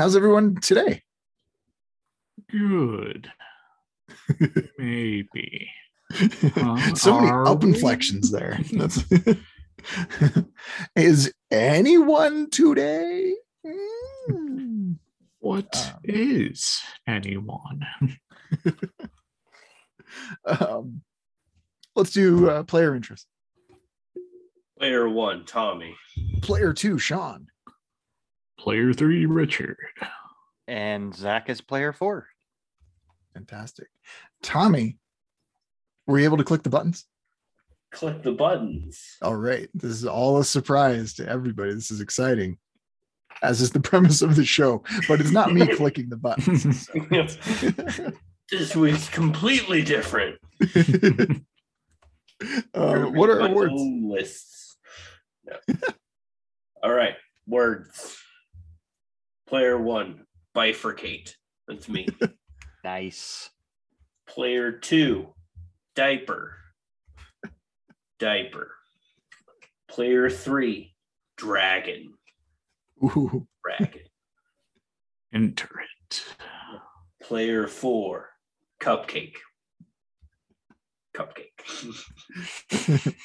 How's everyone today? Good. Maybe. Uh, so many are up we? inflections there. That's is anyone today? Hmm. What Um, is anyone? Um, let's do uh, player interest. Player one, Tommy. Player two, Sean. Player three, Richard. And Zach is player four. Fantastic. Tommy, were you able to click the buttons? Click the buttons. All right. This is all a surprise to everybody. This is exciting, as is the premise of the show, but it's not me clicking the buttons. so. this week's completely different. uh, what are our words? Lists. No. All right. Words. Player one, bifurcate. That's me. Nice. Player two, diaper. Diaper. Player three, dragon. Ooh, Dragon. Enter it. Player four, cupcake. Cupcake.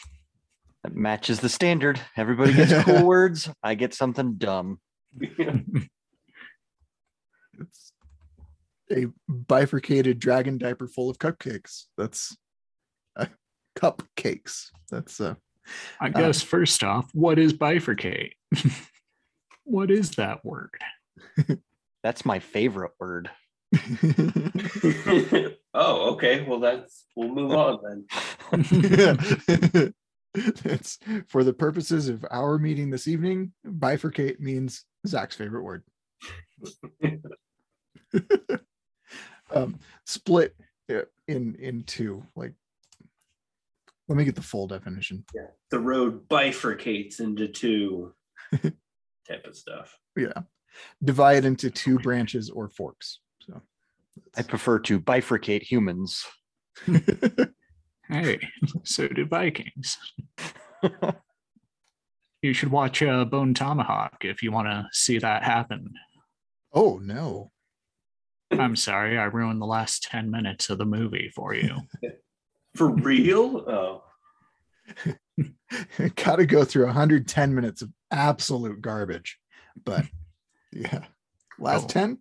That matches the standard. Everybody gets cool words. I get something dumb. It's a bifurcated dragon diaper full of cupcakes. That's uh, cupcakes. That's uh, I guess first off, what is bifurcate? what is that word? That's my favorite word. oh, okay. Well, that's we'll move on then. it's for the purposes of our meeting this evening. Bifurcate means Zach's favorite word. um, split in into like. Let me get the full definition. yeah. The road bifurcates into two type of stuff. Yeah, divide into two branches or forks. So. I prefer to bifurcate humans. Hey, so do Vikings. You should watch uh, Bone Tomahawk if you want to see that happen. oh no. I'm sorry, I ruined the last 10 minutes of the movie for you. For real? Oh, got to go through 110 minutes of absolute garbage. But yeah, last Oh. 10,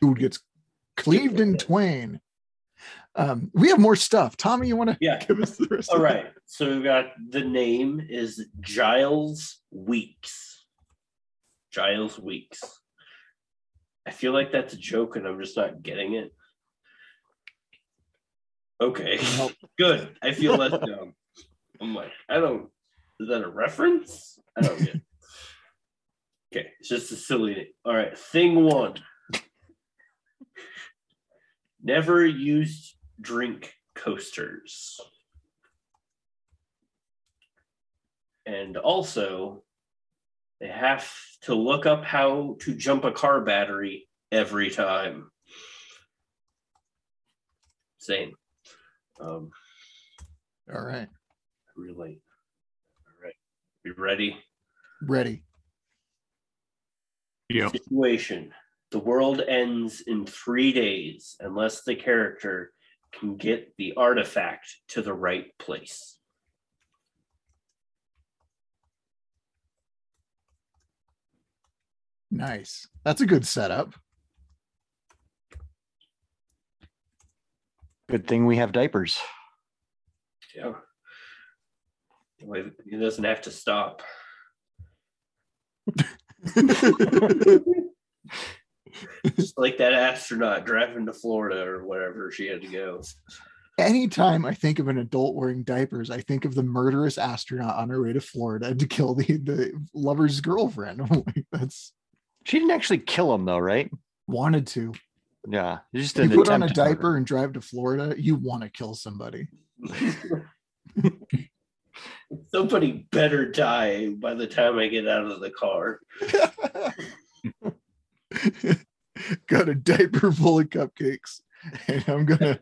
dude gets cleaved in twain. Um, we have more stuff. Tommy, you want to Yeah. give us the rest? all of right. So we've got the name is Giles Weeks. Giles Weeks. I feel like that's a joke and I'm just not getting it. Okay. Nope. Good. I feel less dumb. I'm like, I don't. Is that a reference? I don't get. it. Okay, it's just a silly name. All right, thing one. Never used drink coasters. And also, they have to look up how to jump a car battery every time. Same. Um, All right, relate. All right. You ready? ready. Yep. Situation. The world ends in three days unless the character can get the artifact to the right place. Nice. That's a good setup. Good thing we have diapers. Yeah. Wait, He doesn't have to stop. Just like that astronaut driving to Florida or wherever she had to go. Anytime I think of an adult wearing diapers, I think of the murderous astronaut on her way to Florida to kill the, the lover's girlfriend. I'm like, that's She didn't actually kill him though, right? wanted to. Yeah. Just You an put on a attempt to murder. diaper and drive to Florida, you want to kill somebody. Somebody better die by the time I get out of the car. Got a diaper full of cupcakes, and I'm gonna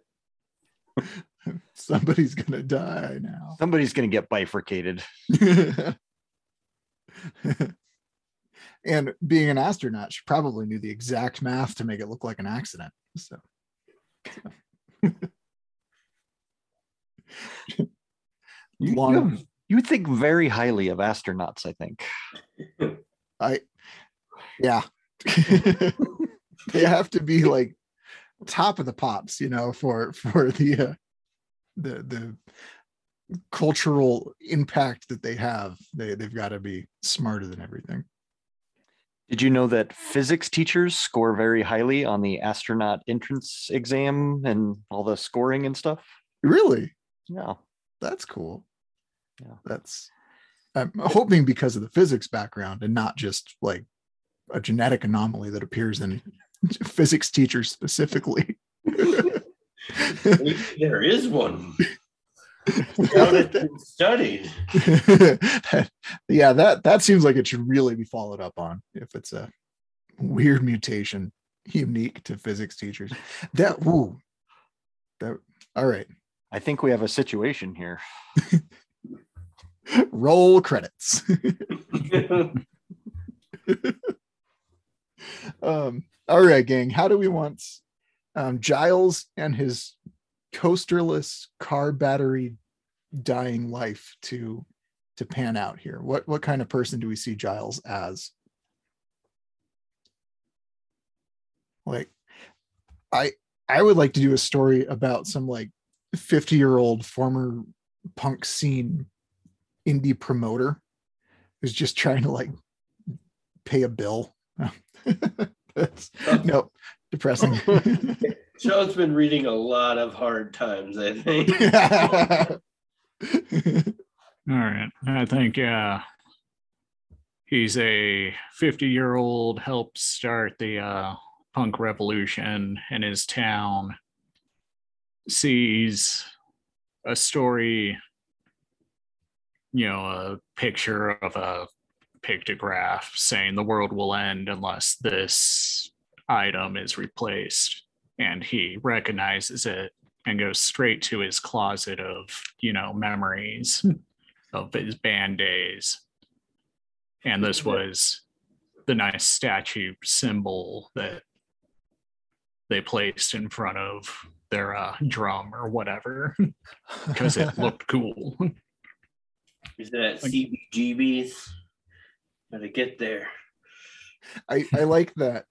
Somebody's gonna die now. Somebody's gonna get bifurcated. And being an astronaut, she probably knew the exact math to make it look like an accident. So, You, you, you think very highly of astronauts, I think. I, yeah, they have to be like top of the pops, you know, for for the uh, the the cultural impact that they have. They they've got to be smarter than everything. Did you know that physics teachers score very highly on the astronaut entrance exam and all the scoring and stuff? Really, Yeah. that's cool. Yeah. That's. I'm hoping because of the physics background and not just like a genetic anomaly that appears in physics teachers specifically. There is one. Now that it's been studied. yeah, that that seems like it should really be followed up on if it's a weird mutation unique to physics teachers. That ooh, that all right. I think we have a situation here. Roll credits. um, all right, gang. How do we want um, Giles and his coasterless car battery dying life to to pan out here? What what kind of person do we see Giles as? Like, I I would like to do a story about some like 50 year old former punk scene indie promoter who's just trying to like pay a bill. That's oh. no depressing. Sean's been reading a lot of hard times, I think. All right. I think uh he's a 50-year-old helped start the uh punk revolution in his town. Sees a story you know, a picture of a pictograph saying the world will end unless this item is replaced and he recognizes it and goes straight to his closet of you know memories of his band days and this was the nice statue symbol that they placed in front of their uh, drum or whatever because it looked cool. Is that CBGBs? Gotta get there. I, I like that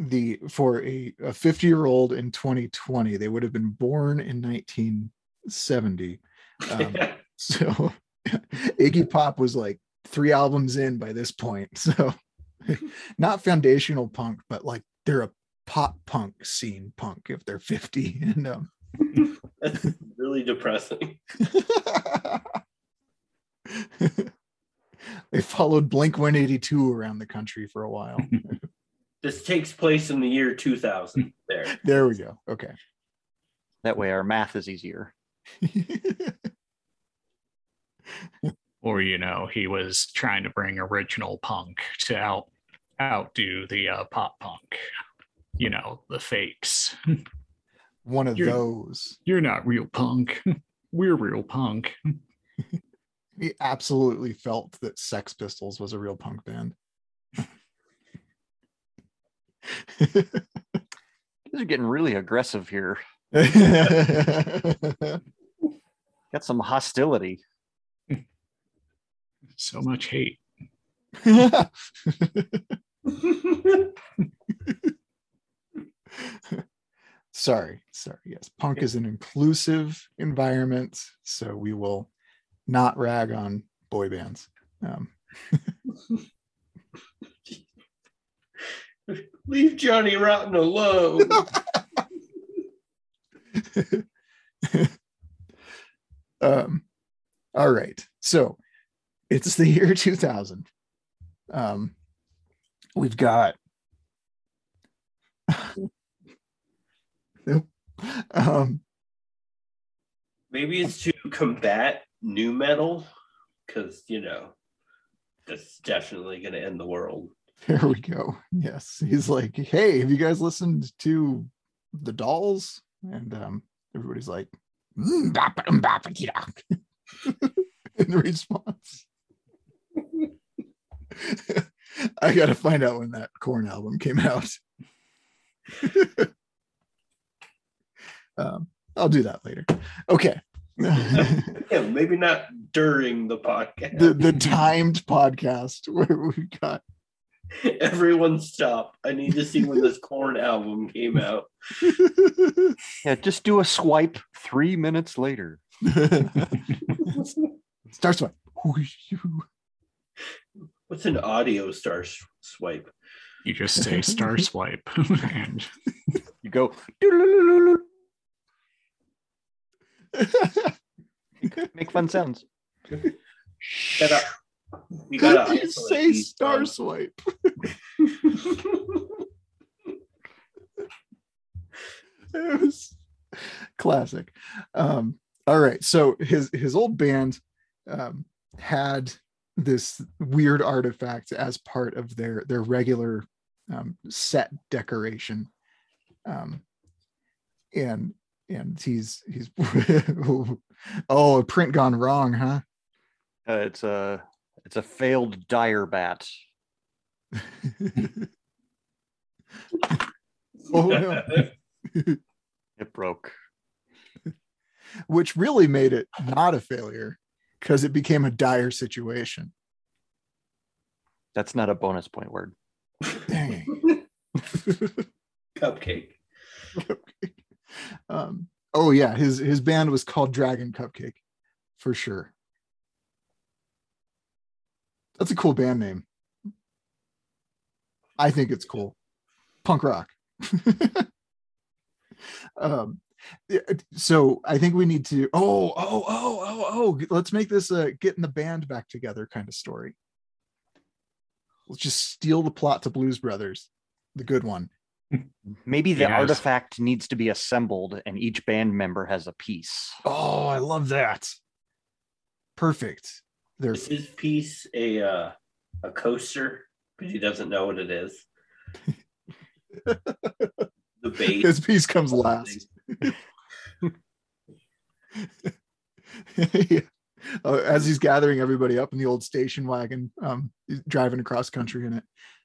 the for a, a 50 year old in 2020 they would have been born in 1970 um, so iggy pop was like three albums in by this point so not foundational punk but like they're a pop punk scene punk if they're 50 and um That's really depressing. they followed blink 182 around the country for a while This takes place in the year 2000. There. there we go okay That way our math is easier. or you know he was trying to bring original punk to out outdo the uh, pop punk you know the fakes one of You're- those you're not real punk we're real punk he absolutely felt that Sex Pistols was a real punk band. These are getting really aggressive here. Got some hostility. so much hate sorry, sorry. Yes, punk is an inclusive environment, so we will not rag on boy bands. Um, Leave Johnny Rotten alone. um, all right, so it's the year 2000. Um, we've got. Nope. um, Maybe it's to combat nu metal, because you know that's definitely going to end the world. There we go. Yes. He's like, hey, have you guys listened to the dolls? And um, everybody's like, "Mm, dee, in response. I gotta find out when that Korn album came out. um, I'll do that later. Okay. Yeah, maybe not during the podcast. the timed podcast where we got Everyone stop. I need to see when this Korn album came out. Yeah, just do a swipe three minutes later. Star swipe. What's an audio star s- swipe? You just say star swipe and You go. "Doodle-loo-loo-loo." Make fun sounds. Shut up. You gotta you isolate say these star sounds. swipe. it was classic. Um, all right, so his his old band um, had this weird artifact as part of their their regular um, set decoration, um, and and he's he's oh a print gone wrong, huh? Uh, it's a it's a failed dire bat. oh no. It broke. which really made it not a failure because it became a dire situation. That's not a bonus point word. Dang. Cupcake. um, oh yeah, his his band was called Dragon Cupcake, for sure. That's a cool band name. I think it's cool. Punk rock. um so I think we need to oh oh oh oh oh let's make this a getting the band back together kind of story. Let's just steal the plot to Blues Brothers, the good one. Maybe the Yes. artifact needs to be assembled and each band member has a piece. Oh, I love that. Perfect. There's Is his piece a uh, a coaster? Because he doesn't know what it is. the base. his piece comes last. Yeah. Uh, as he's gathering everybody up in the old station wagon, um, driving across country in it.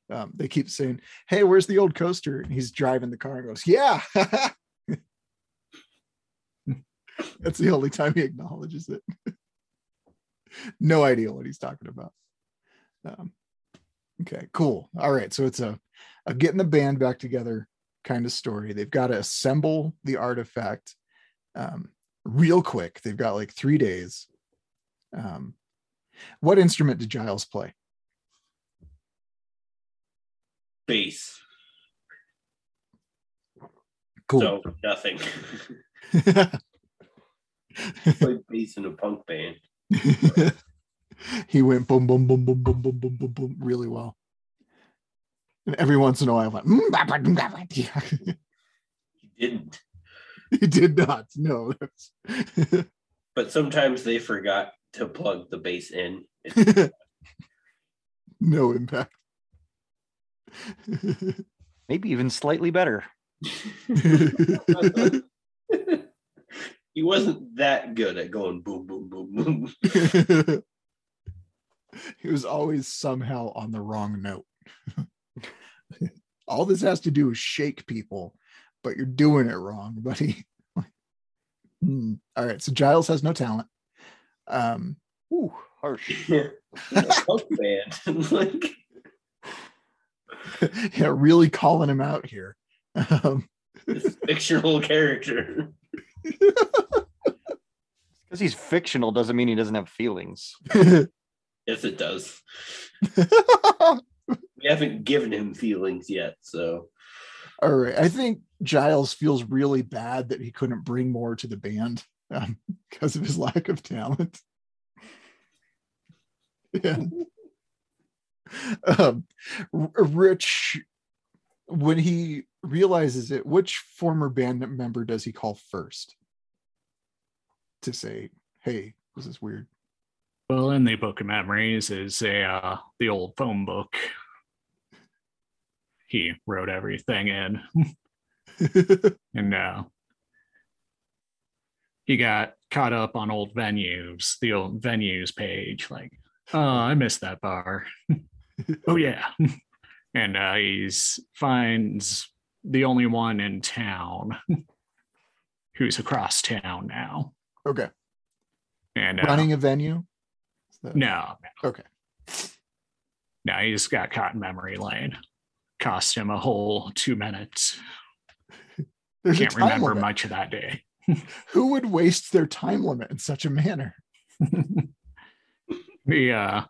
Um, they keep saying, "Hey, where's the old coaster?" And he's driving the car and goes, "Yeah." That's the only time he acknowledges it. No idea what he's talking about. Um, okay, cool. All right, so it's a, a getting the band back together kind of story. They've got to assemble the artifact um, real quick. They've got like three days. Um, what instrument did Giles play? Bass. Cool. So nothing. Played bass in a punk band. he went boom, boom, boom, boom, boom, boom, boom, boom, boom, really well. And every once in a while, I went. "Mm, bah, bah, mm, bah, bah." He didn't. he did not. No, But sometimes they forgot to plug the bass in. no impact. Maybe even slightly better. He wasn't that good at going boom, boom, boom, boom. he was always somehow on the wrong note. All this has to do is shake people, but you're doing it wrong, buddy. Hmm. All right, so Giles has no talent. Um, Ooh, harsh. band. like, yeah, really calling him out here. Um, fictional character. Because he's fictional doesn't mean he doesn't have feelings. Yes, it does. We haven't given him feelings yet, so All right. I think Giles feels really bad that he couldn't bring more to the band um, because of his lack of talent. Yeah. Um, R- Rich, when he realizes it, which former band member does he call first to say, "Hey, this is weird"? well, in the book of memories is a uh, the old phone book. He wrote everything in, and uh, he got caught up on old venues, the old venues page. Like, oh, I missed that bar. oh yeah, and uh, he's finds the only one in town who's across town now. Okay. And uh, Running a venue? Is that- no, Okay. no, he just got caught in memory lane. Cost him a whole two minutes. There's Can't remember limit. much of that day. Who would waste their time limit in such a manner? the uh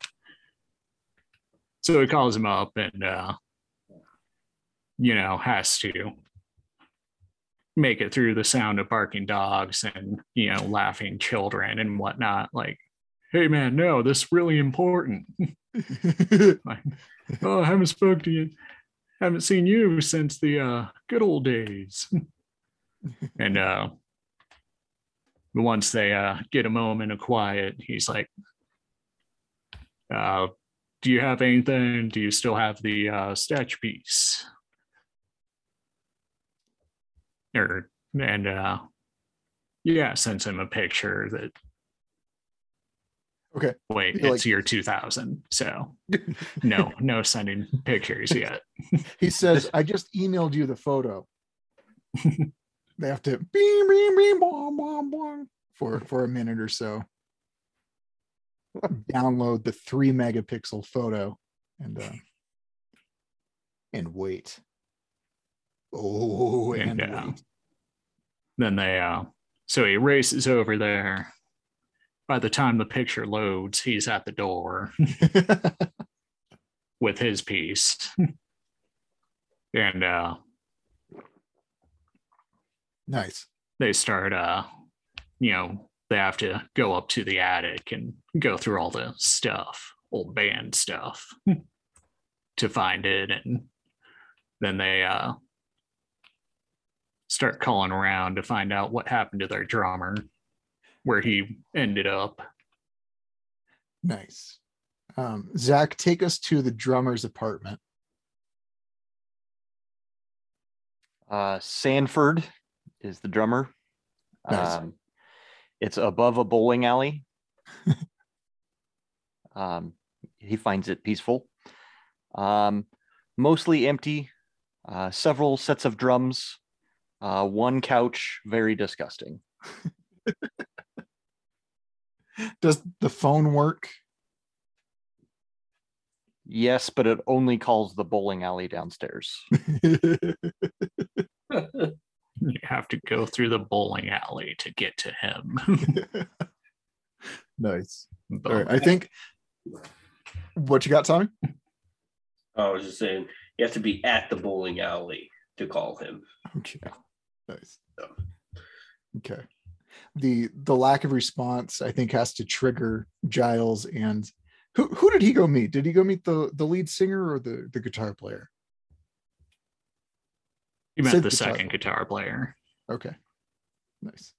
so he calls him up and uh you know has to make it through the sound of barking dogs and you know laughing children and whatnot like hey man no this is really important like oh i haven't spoke to you haven't seen you since the uh good old days and uh once they uh get a moment of quiet he's like uh, do you have anything? Do you still have the uh, statue piece? Or and uh, yeah, sends him a picture that. Okay. Wait, You're it's like- year two thousand, so no, no sending pictures yet. he says, I just emailed you the photo. they have to beam, beam, beam, bong, bong, bong, for, for a minute or so. Download the three megapixel photo and uh, and wait. Oh, and, wait. Then they uh, so he races over there. By the time the picture loads, he's at the door. with his piece. and uh nice. they start uh you know, they have to go up to the attic and go through all the stuff, old band stuff to find it and then they uh start calling around to find out what happened to their drummer, where he ended up. Nice. Um, Zach, take us to the drummer's apartment. Uh, Sanford is the drummer. Nice. Um, it's above a bowling alley. um, he finds it peaceful. Um, mostly empty. Uh, several sets of drums. Uh, one couch, very disgusting. Does the phone work? Yes, but it only calls the bowling alley downstairs. You have to go through the bowling alley to get to him. nice. All right. I think what you got, Tommy? I was just saying, you have to be at the bowling alley to call him. Okay. Nice. Okay. The the lack of response, I think, has to trigger Giles and who who did he go meet? Did he go meet the the lead singer or the the guitar player? You meant Said the guitar. second guitar player. Okay. Nice.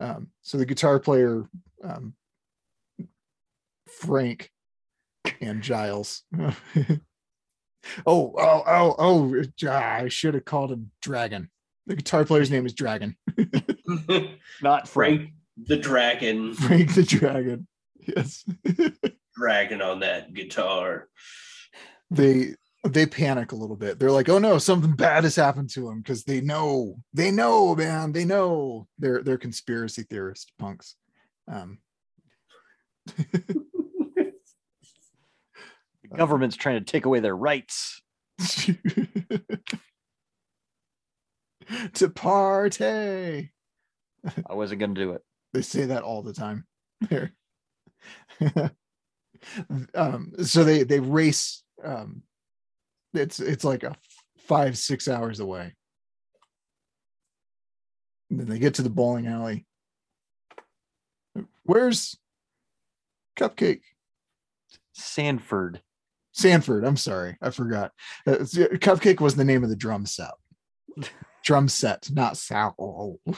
Um, so the guitar player, um, Frank and Giles. oh, oh, oh, oh, I should have called him Dragon. The guitar player's name is Dragon. Not Frank the dragon, Frank the Dragon. Yes. dragon on that guitar. they they panic a little bit. They're like, "Oh no, something bad has happened to him," because they know, they know, man, they know. They're they're conspiracy theorist punks. Um, The government's trying to take away their rights. to party. I wasn't going to do it. They say that all the time. There. um, so they they race. Um, it's it's like a five six hours away. And then they get to the bowling alley. Where's Cupcake? Sanford. Sanford. I'm sorry, I forgot. Uh, Cupcake was the name of the drum set. Drum set, not Sal.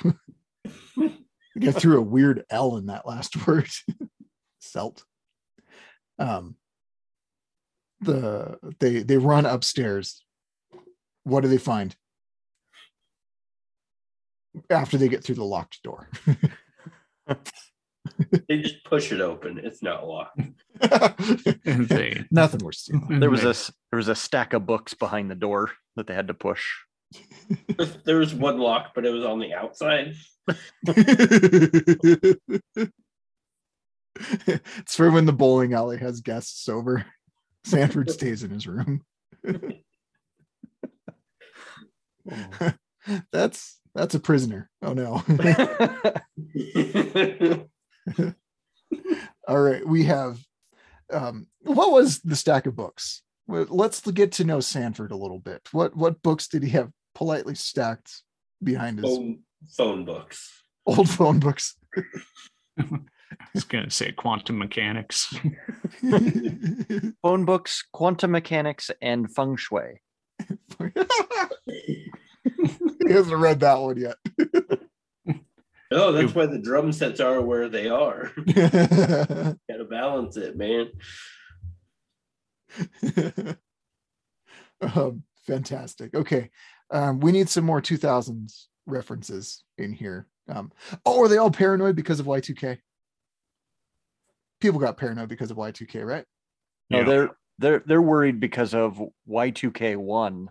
I threw a weird L in that last word. Selt. Um, the they they run upstairs. What do they find? After they get through the locked door. They just push it open. It's not locked. Nothing worse. stealing. There was they- a s- there was a stack of books behind the door that they had to push. There was one lock, but it was on the outside. it's for when the bowling alley has guests over. Sanford stays in his room. That's that's a prisoner. Oh no. All right, we have um what was the stack of books? Well, Let's get to know Sanford a little bit. What what books did he have politely stacked behind his phone, phone books. old phone books? I was gonna say quantum mechanics. Phone books, quantum mechanics, and feng shui. he hasn't read that one yet. Oh, that's why the drum sets are where they are. Gotta balance it, man. um, fantastic. Okay. Um, we need some more 2000s references in here. Um, oh, are they all paranoid because of Y2K? People got paranoid because of Y2K, right? No, Yeah. they're they're they're worried because of Y2K one.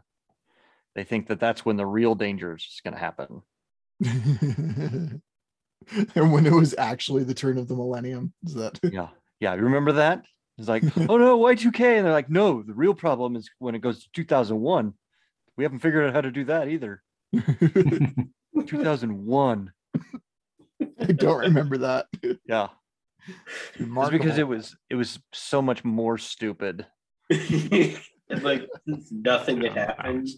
They think that that's when the real danger is going to happen. and when it was actually the turn of the millennium, is that Yeah, yeah. You remember that? It's like, oh no, Y2K, and they're like, no, the real problem is when it goes to 2001. We haven't figured out how to do that either. 2001. I don't remember that. Yeah, it's because it was it was so much more stupid. it's like since nothing had happened.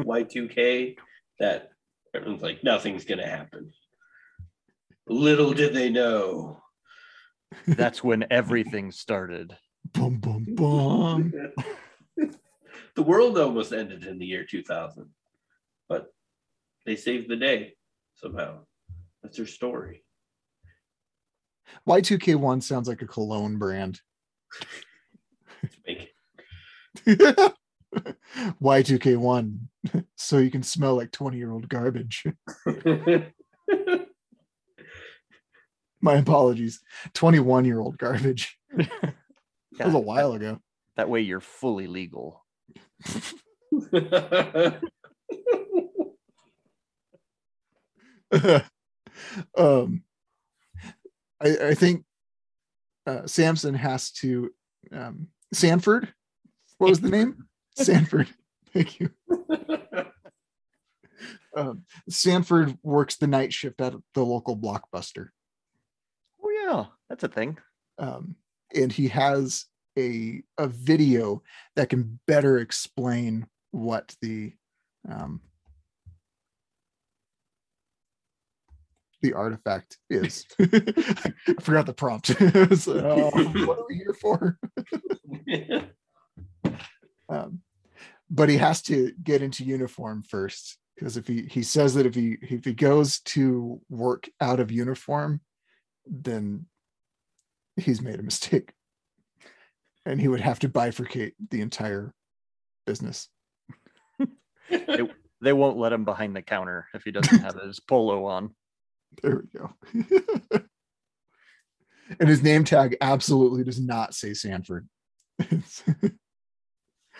Y2K, that everyone's like, nothing's gonna happen. Little did they know. That's when everything started. Boom, boom, boom. the world almost ended in the year 2000, but they saved the day somehow. That's their story. Y2K1 sounds like a cologne brand. Y2K1, so you can smell like 20 year old garbage. My apologies. 21 year old garbage. That Yeah, was a while ago. That way you're fully legal. um, I, I think uh, Samson has to, um, Sanford. What was the name? Sanford. Thank you. Um, Sanford works the night shift at the local blockbuster. Oh yeah, that's a thing. um, and he has a a video that can better explain what the um, the artifact is. I forgot the prompt. Uh, what are we here for? Um, but he has to get into uniform first because if he he says that if he if he goes to work out of uniform, then he's made a mistake, and he would have to bifurcate the entire business. They won't let him behind the counter if he doesn't have his polo on. There we go. and his name tag absolutely does not say Sanford. It's-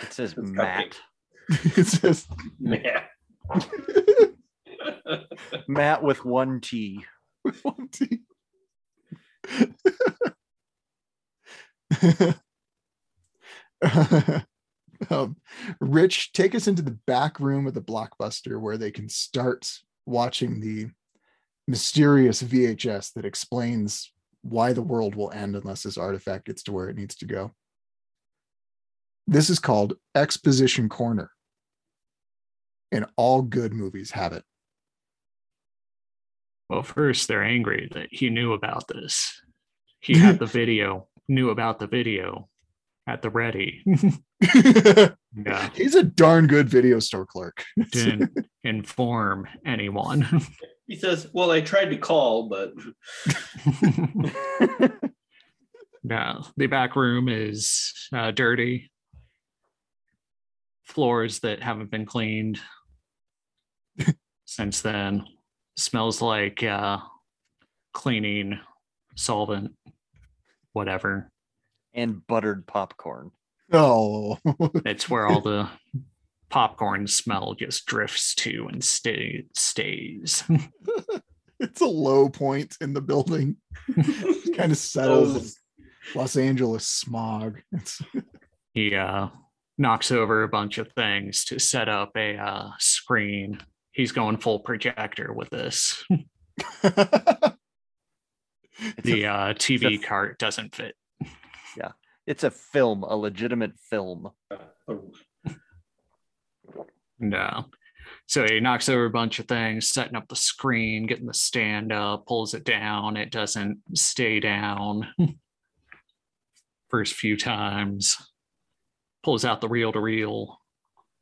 It says It's Matt. it says matt Matt with one T. with one T. um, Rich, take us into the back room of the blockbuster where they can start watching the mysterious VHS that explains why the world will end unless this artifact gets to where it needs to go. This is called Exposition Corner. And all good movies have it. Well, first they're angry that he knew about this. He had the video, knew about the video at the ready. Yeah. He's a darn good video store clerk. Didn't inform anyone. He says, Well, I tried to call, but yeah. The back room is uh, dirty. Floors that haven't been cleaned since then. Smells like uh, cleaning solvent, whatever. And buttered popcorn. Oh, It's where all the popcorn smell just drifts to and stay, stays. it's a low point in the building. kind of settles in Those- Los Angeles smog. It's he uh, knocks over a bunch of things to set up a uh, screen. He's going full projector with this. The a, uh, TV cart doesn't fit. Yeah, it's a film, a legitimate film. No. So he knocks over a bunch of things, setting up the screen, getting the stand up, pulls it down. It doesn't stay down. First few times, pulls out the reel to reel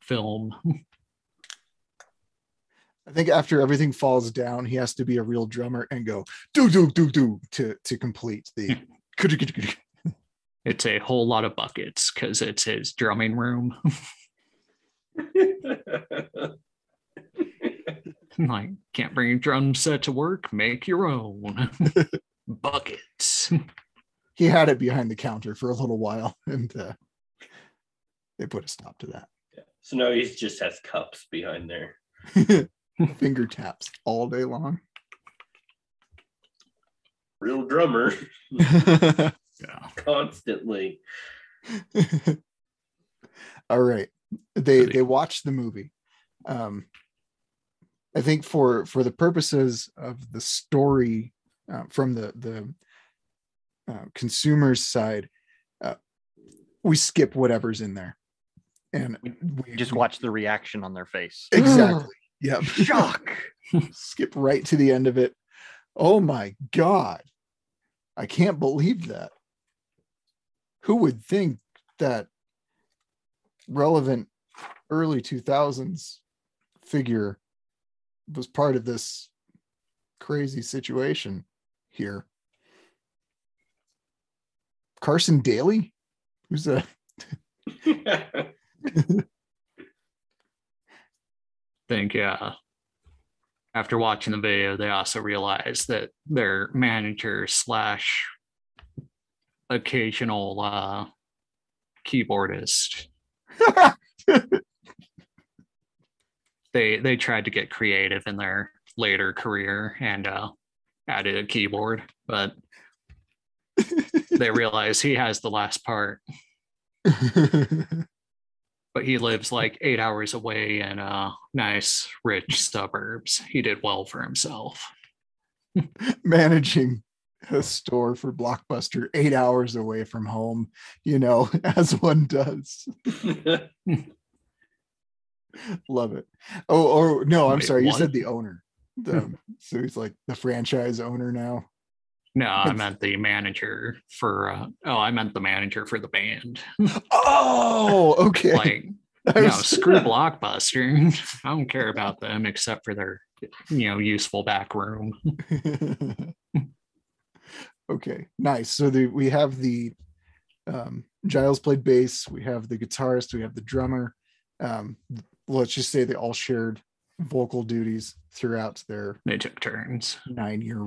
film. I think after everything falls down, he has to be a real drummer and go do do do do to to complete the. It's a whole lot of buckets because it's his drumming room. like, can't bring your drum set to work, make your own. buckets. he had it behind the counter for a little while, and uh, they put a stop to that yeah. so now he just has cups behind there. That. Finger taps all day long. Real drummer Yeah. constantly. all right they they watched the movie um i think for for the purposes of the story uh, from the the uh, consumer's side uh, we skip whatever's in there and we You just watch the reaction on their face. exactly yep. Shock. skip right to the end of it. Oh my god. I can't believe that. Who would think that relevant early 2000s figure was part of this crazy situation here? Carson daly? Who's a think yeah after watching the video they also realized that their manager slash occasional uh keyboardist they they tried to get creative in their later career and uh added a keyboard but they realized he has the last part but he lives like eight hours away in a nice rich suburbs. He did well for himself. Managing a store for blockbuster eight hours away from home you know as one does. Love it. Oh or no i'm Wait, sorry you said the owner the, so he's like the franchise owner now no i meant the manager for uh oh i meant the manager for the band. Oh okay. Like I no was- screw blockbuster. I don't care about them except for their you know useful back room. Okay nice. So the we have the um giles played bass we have the guitarist we have the drummer. Um let's just say they all shared vocal duties throughout their they took turns. nine year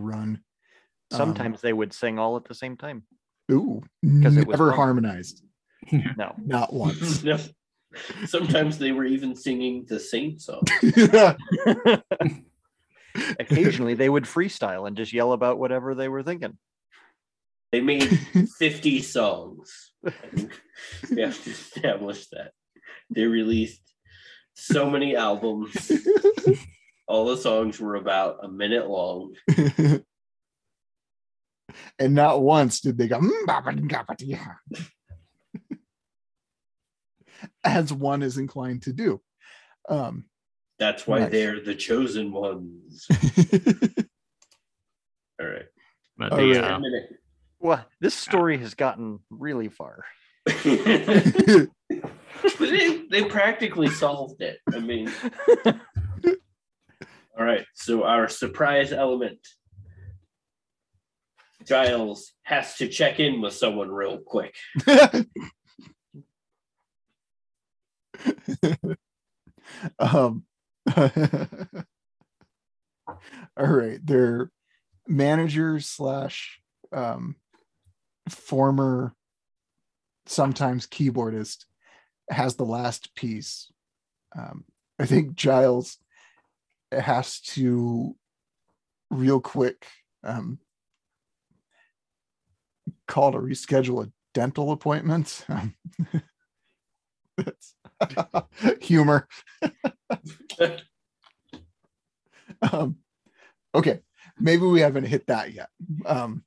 run Um, Sometimes they would sing all at the same time. ooh 'Cause it was never wrong. harmonized No. not once No. Sometimes they were even singing the same song. Occasionally they would freestyle and just yell about whatever they were thinking. They made 50 songs. I think we have to establish that. They released so many albums. All the songs were about a minute long. And not once did they go "Mm, ba, ba, ga, ba, dee, ha." as one is inclined to do um That's why Nice. they're the chosen ones. All right. but All the right. uh, Well, this story has gotten really far. they, they practically solved it. I mean, all right. So our surprise element. Giles has to check in with someone real quick. um all right they're manager slash um, former sometimes keyboardist has the last piece. Um, I think Giles has to real quick um, call to reschedule a dental appointment. That's humor. um, okay, maybe we haven't hit that yet. Um,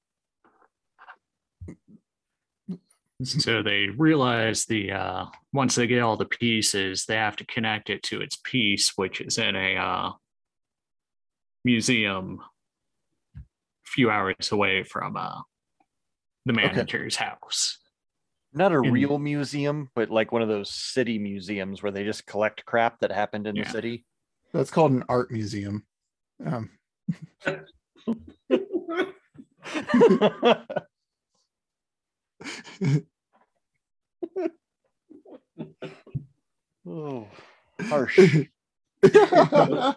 So they realize the uh, once they get all the pieces, they have to connect it to its piece, which is in a uh, museum a few hours away from uh, the Okay. manager's house. Not a In- real museum, but like one of those city museums where they just collect crap that happened in Yeah. the city. that's called an art museum. Um, oh, harsh.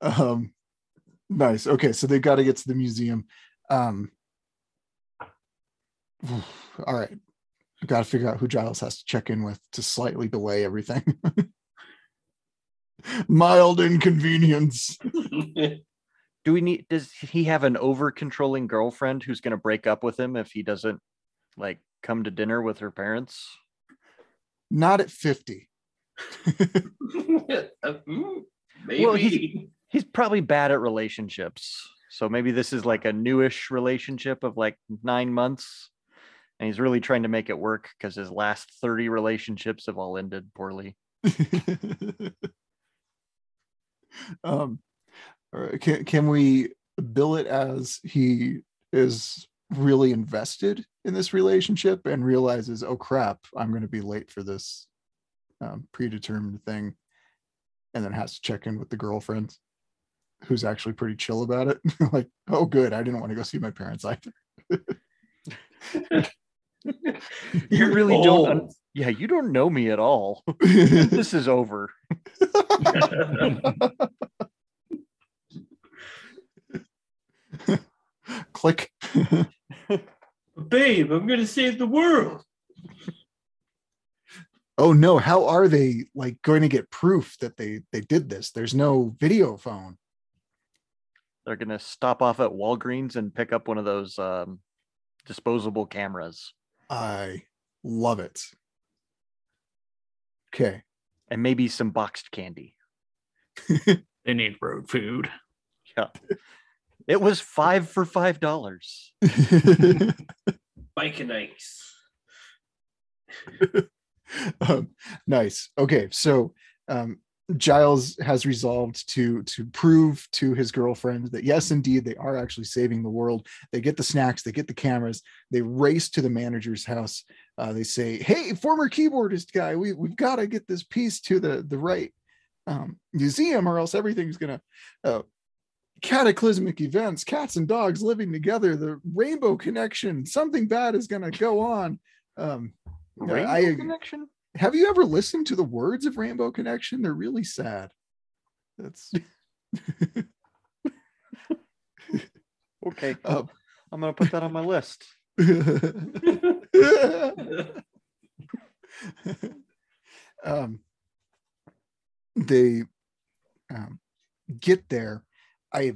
um nice okay so they've got to get to the museum um all right i gotta figure out who giles has to check in with to slightly delay everything mild inconvenience Do we need? Does he have an over controlling girlfriend who's going to break up with him if he doesn't like come to dinner with her parents? not at 50 Mm, Maybe. Well, he's- He's probably bad at relationships, so maybe this is like a newish relationship of like nine months, and he's really trying to make it work because his last thirty relationships have all ended poorly. um all right, can, can we bill it as he is really invested in this relationship and realizes oh crap i'm going to be late for this um, predetermined thing and then has to check in with the girlfriend who's actually pretty chill about it like oh good i didn't want to go see my parents either You really don't. un- yeah, you don't know me at all. this is over. click Babe, I'm gonna save the world. oh no how are they like going to get proof that they they did this there's no video phone They're gonna stop off at Walgreens and pick up one of those um, disposable cameras, i love it okay and maybe some boxed candy. They need road food. Yeah, it was five for five dollars. Mike and Ike. um, nice. Okay, so um, Giles has resolved to to prove to his girlfriend that yes, indeed, they are actually saving the world. They get the snacks, they get the cameras, they race to the manager's house. Uh, they say, "Hey, former keyboardist guy, we we've got to get this piece to the the right um, museum, or else everything's gonna." Uh, cataclysmic events cats and dogs living together the rainbow connection something bad is going to go on um Rainbow I- connection. Have you ever listened to the words of Rainbow Connection? They're really sad. That's Okay, uh, I'm gonna put that on my list. um, they um, get there. I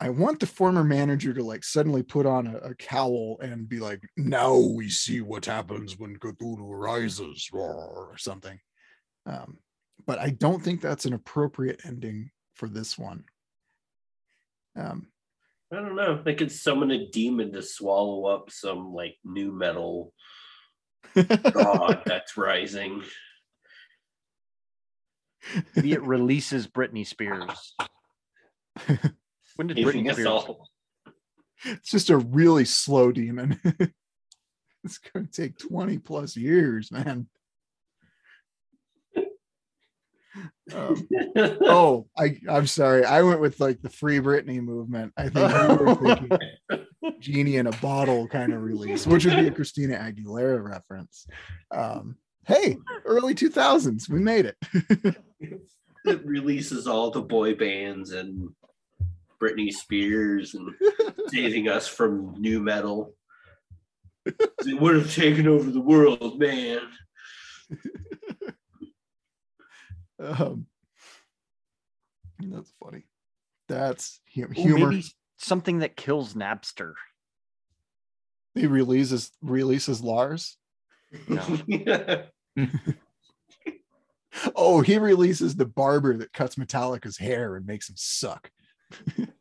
I want the former manager to like suddenly put on a, a cowl and be like, "Now we see what happens when Cthulhu rises," or something. Um, but I don't think that's an appropriate ending for this one. Um, I don't know. They could summon a demon to swallow up some like nu metal god that's rising. Maybe it releases Britney Spears. When did Saving Britney us all. it's just a really slow demon. it's going to take 20 plus years, man. Um, oh, I, I'm sorry. I went with like the Free Britney movement. I think you were thinking Genie in a Bottle kind of release, which would be a Christina Aguilera reference. Um, hey, early 2000s, we made it. it releases all the boy bands and Britney Spears and saving us from nu metal. It would have taken over the world, man. Um, that's funny. That's hu- Ooh, humor. maybe something that kills Napster. He releases releases Lars. No. Oh, he releases the barber that cuts Metallica's hair and makes him suck.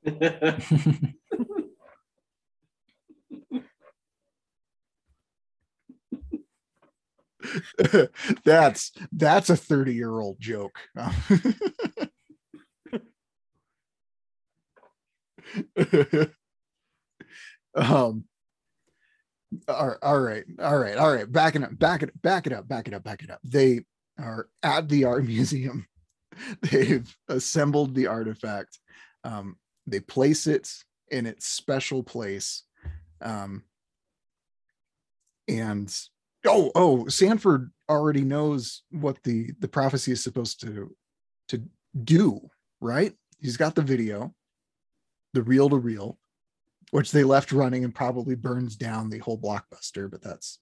that's that's a 30 year old joke. um all right, all right, all right, all right. Back it up, back it, back it up, back it up, back it up. They are at the art museum. They've assembled the artifact. Um, they place it in its special place. Um, and oh, oh, Sanford already knows what the the prophecy is supposed to to do, right? He's got the video, the reel to reel, which they left running and probably burns down the whole blockbuster, but that's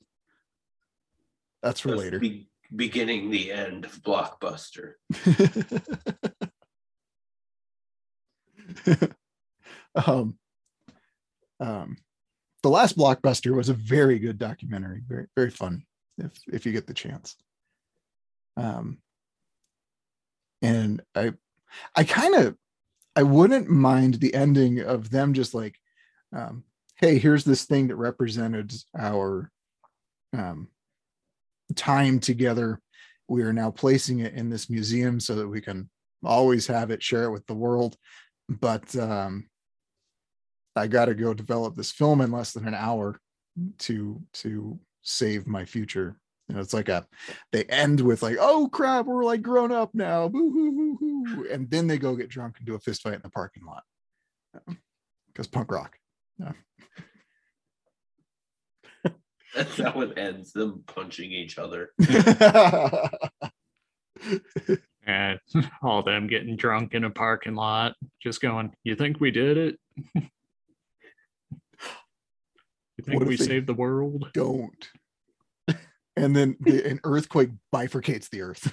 that's for That's later. be- beginning the end of Blockbuster. um, um, the last blockbuster was a very good documentary, very very fun if if you get the chance. Um, and I I kind of I wouldn't mind the ending of them just like, um, hey, here's this thing that represented our um, time together. We are now placing it in this museum so that we can always have it, share it with the world. But um, I got to go develop this film in less than an hour to to save my future. You know, it's like a they end with like, oh crap, we're like grown up now, boo hoo hoo hoo, and then they go get drunk and do a fist fight in the parking lot because punk rock. That's how it ends. Them punching each other. and all them getting drunk in a parking lot, just going, You think we did it? you think we they- saved the world? Don't. And then the, an earthquake bifurcates the earth.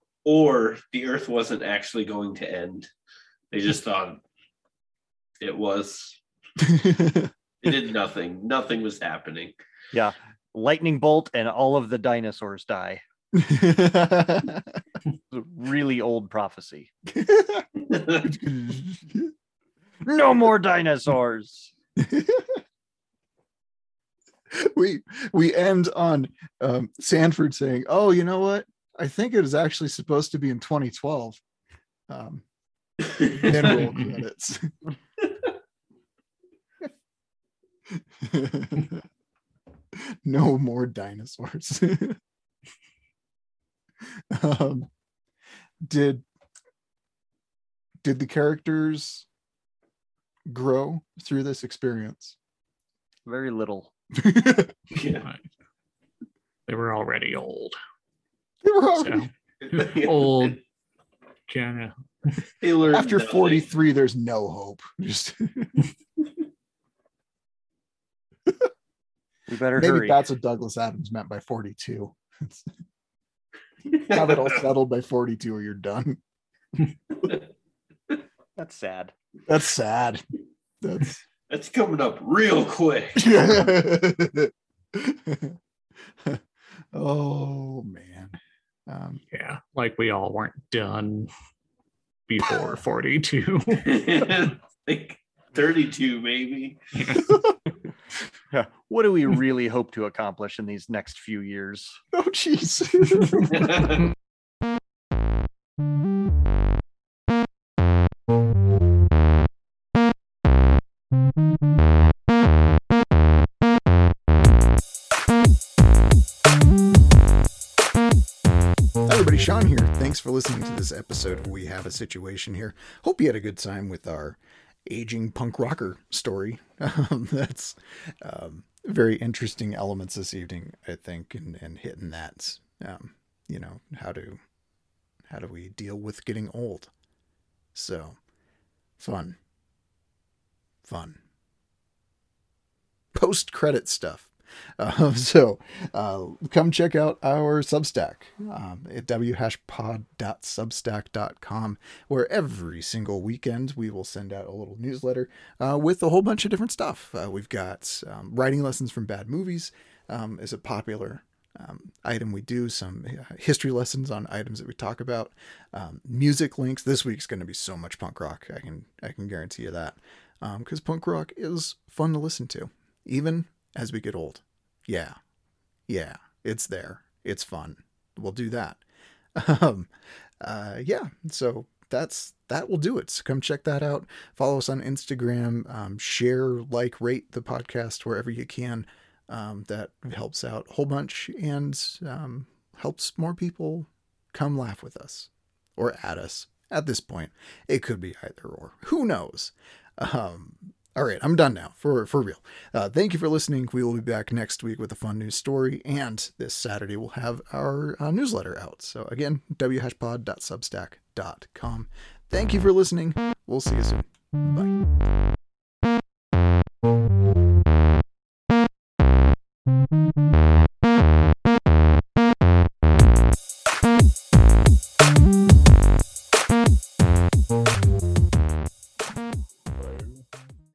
or the earth wasn't actually going to end. They just thought it was. It did nothing. Nothing was happening. Yeah. Lightning bolt and all of the dinosaurs die. It's a really old prophecy. No more dinosaurs. we we end on um, Sanford saying, "Oh, you know what? I think it is actually supposed to be in 2012." Um, then roll credits. no more dinosaurs. um, did did the characters grow through this experience? Very little. they Yeah. They were already old. They were So old kind of after nothing. 43 there's no hope just We better maybe hurry. that's what douglas adams meant by 42 It's- have it all settled by 42 or you're done That's sad. that's sad that's That's coming up real quick. oh man um yeah, like we all weren't done before 42. like 32, maybe. Yeah. What do we hmm. really hope to accomplish in these next few years? oh jeez everybody. Sean here. Thanks for listening to this episode. We have a situation here. Hope you had a good time with our aging punk rocker story. Um, that's um, very interesting elements this evening, I think, and, and hitting that. Um, you know how to how do we deal with getting old? So fun. Fun. Post credit stuff. Um, so uh, come check out our Substack um, at whashpod.substack.com, where every single weekend we will send out a little newsletter uh, with a whole bunch of different stuff. Uh, we've got um, writing lessons from bad movies um, is a popular um, item we do, some uh, history lessons on items that we talk about, um, music links. This week's going to be so much punk rock. I can I can guarantee you that because punk rock is fun to listen to, even as we get old. Yeah. Yeah. It's there. It's fun. We'll do that. Um, uh, yeah. So that's that will do it. So come check that out. Follow us on Instagram. Um, share, like, rate the podcast wherever you can. Um, that helps out a whole bunch and um, helps more people come laugh with us or at us. At this point, it could be either or. Who knows? Um, all right, I'm done now for for real. Uh, thank you for listening. We will be back next week with a fun news story, and this Saturday we'll have our uh, newsletter out. So again, whashpod.substack.com. Thank you for listening. We'll see you soon. Bye.